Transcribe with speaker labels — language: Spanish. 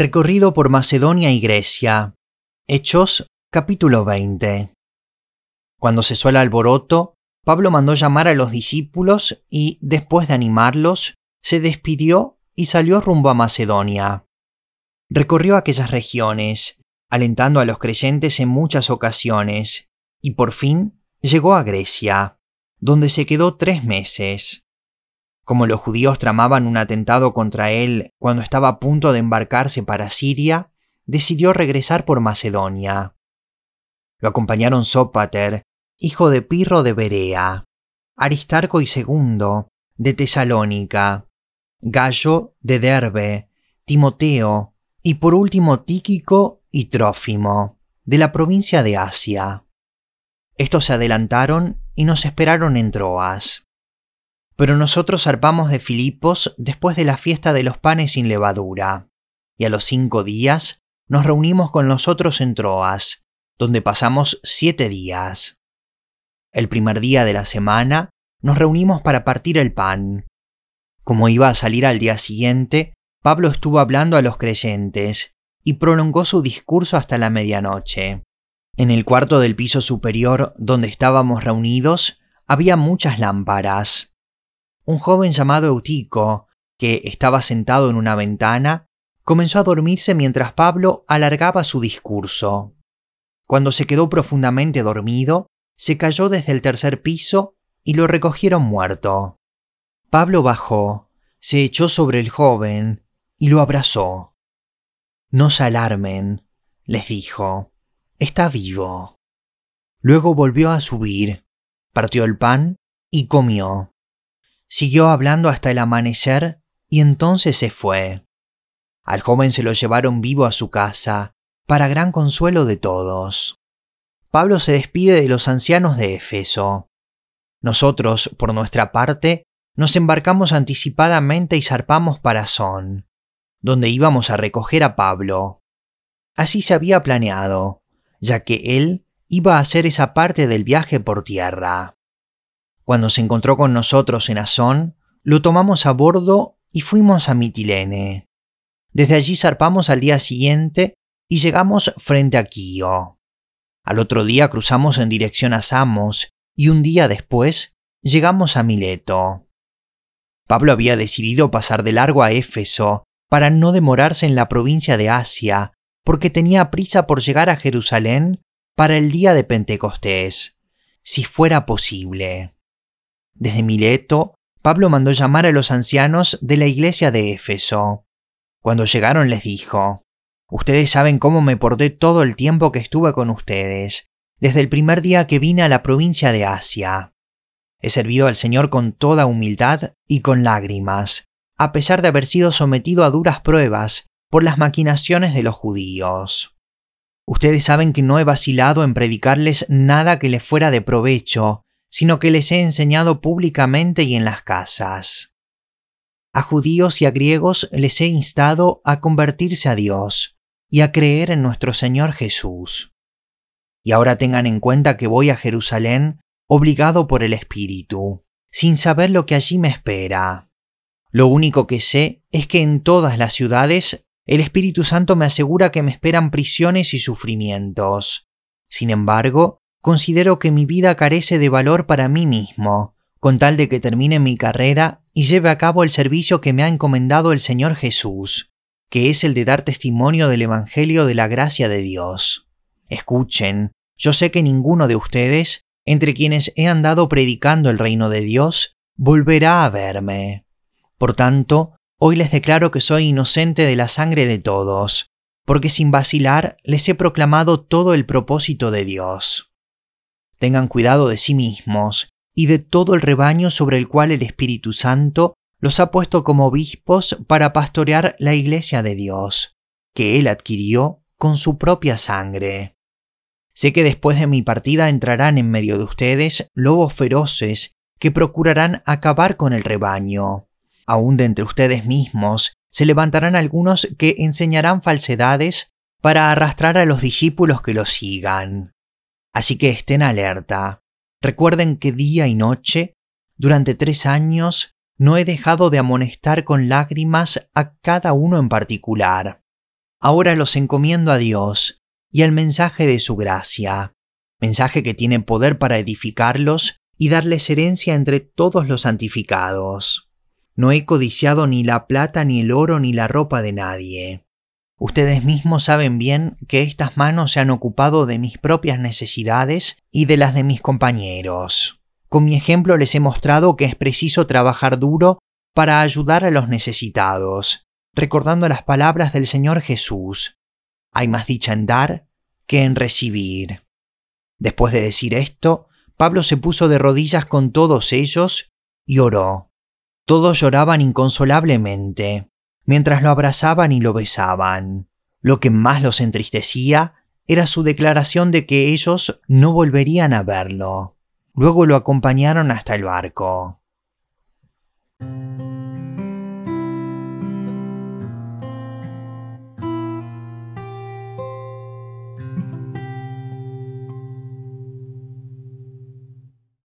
Speaker 1: Recorrido por Macedonia y Grecia. Hechos capítulo 20. Cuando cesó el alboroto, Pablo mandó llamar a los discípulos y, después de animarlos, se despidió y salió rumbo a Macedonia. Recorrió aquellas regiones, alentando a los creyentes en muchas ocasiones, y por fin llegó a Grecia, donde se quedó tres meses. Como los judíos tramaban un atentado contra él cuando estaba a punto de embarcarse para Siria, decidió regresar por Macedonia. Lo acompañaron Sópater, hijo de Pirro de Berea, Aristarco y Segundo, de Tesalónica, Gallo de Derbe, Timoteo y por último Tíquico y Trófimo, de la provincia de Asia. Estos se adelantaron y nos esperaron en Troas. Pero nosotros zarpamos de Filipos después de la fiesta de los panes sin levadura, y a los cinco días nos reunimos con los otros en Troas, donde pasamos siete días. El primer día de la semana nos reunimos para partir el pan. Como iba a salir al día siguiente, Pablo estuvo hablando a los creyentes y prolongó su discurso hasta la medianoche. En el cuarto del piso superior donde estábamos reunidos había muchas lámparas un joven llamado Eutico, que estaba sentado en una ventana, comenzó a dormirse mientras Pablo alargaba su discurso. Cuando se quedó profundamente dormido, se cayó desde el tercer piso y lo recogieron muerto. Pablo bajó, se echó sobre el joven y lo abrazó. No se alarmen, les dijo, está vivo. Luego volvió a subir, partió el pan y comió. Siguió hablando hasta el amanecer y entonces se fue. Al joven se lo llevaron vivo a su casa, para gran consuelo de todos. Pablo se despide de los ancianos de Éfeso. Nosotros, por nuestra parte, nos embarcamos anticipadamente y zarpamos para Son, donde íbamos a recoger a Pablo. Así se había planeado, ya que él iba a hacer esa parte del viaje por tierra. Cuando se encontró con nosotros en Azón, lo tomamos a bordo y fuimos a Mitilene. Desde allí zarpamos al día siguiente y llegamos frente a Quío. Al otro día cruzamos en dirección a Samos y un día después llegamos a Mileto. Pablo había decidido pasar de largo a Éfeso para no demorarse en la provincia de Asia, porque tenía prisa por llegar a Jerusalén para el día de Pentecostés, si fuera posible. Desde Mileto, Pablo mandó llamar a los ancianos de la iglesia de Éfeso. Cuando llegaron les dijo, Ustedes saben cómo me porté todo el tiempo que estuve con ustedes, desde el primer día que vine a la provincia de Asia. He servido al Señor con toda humildad y con lágrimas, a pesar de haber sido sometido a duras pruebas por las maquinaciones de los judíos. Ustedes saben que no he vacilado en predicarles nada que les fuera de provecho, sino que les he enseñado públicamente y en las casas. A judíos y a griegos les he instado a convertirse a Dios y a creer en nuestro Señor Jesús. Y ahora tengan en cuenta que voy a Jerusalén obligado por el Espíritu, sin saber lo que allí me espera. Lo único que sé es que en todas las ciudades el Espíritu Santo me asegura que me esperan prisiones y sufrimientos. Sin embargo, considero que mi vida carece de valor para mí mismo, con tal de que termine mi carrera y lleve a cabo el servicio que me ha encomendado el Señor Jesús, que es el de dar testimonio del Evangelio de la gracia de Dios. Escuchen, yo sé que ninguno de ustedes, entre quienes he andado predicando el reino de Dios, volverá a verme. Por tanto, hoy les declaro que soy inocente de la sangre de todos, porque sin vacilar les he proclamado todo el propósito de Dios tengan cuidado de sí mismos y de todo el rebaño sobre el cual el Espíritu Santo los ha puesto como obispos para pastorear la iglesia de Dios, que Él adquirió con su propia sangre. Sé que después de mi partida entrarán en medio de ustedes lobos feroces que procurarán acabar con el rebaño. Aún de entre ustedes mismos se levantarán algunos que enseñarán falsedades para arrastrar a los discípulos que los sigan. Así que estén alerta. Recuerden que día y noche, durante tres años, no he dejado de amonestar con lágrimas a cada uno en particular. ahora los encomiendo a Dios y al mensaje de su gracia, mensaje que tiene poder para edificarlos y darles herencia entre todos los santificados. No he codiciado ni la plata, ni el oro, ni la ropa de nadie. Ustedes mismos saben bien que estas manos se han ocupado de mis propias necesidades y de las de mis compañeros. Con mi ejemplo les he mostrado que es preciso trabajar duro para ayudar a los necesitados, recordando las palabras del Señor Jesús. Hay más dicha en dar que en recibir. Después de decir esto, Pablo se puso de rodillas con todos ellos y oró. Todos lloraban inconsolablemente, mientras lo abrazaban y lo besaban. Lo que más los entristecía era su declaración de que ellos no volverían a verlo. Luego lo acompañaron hasta el barco.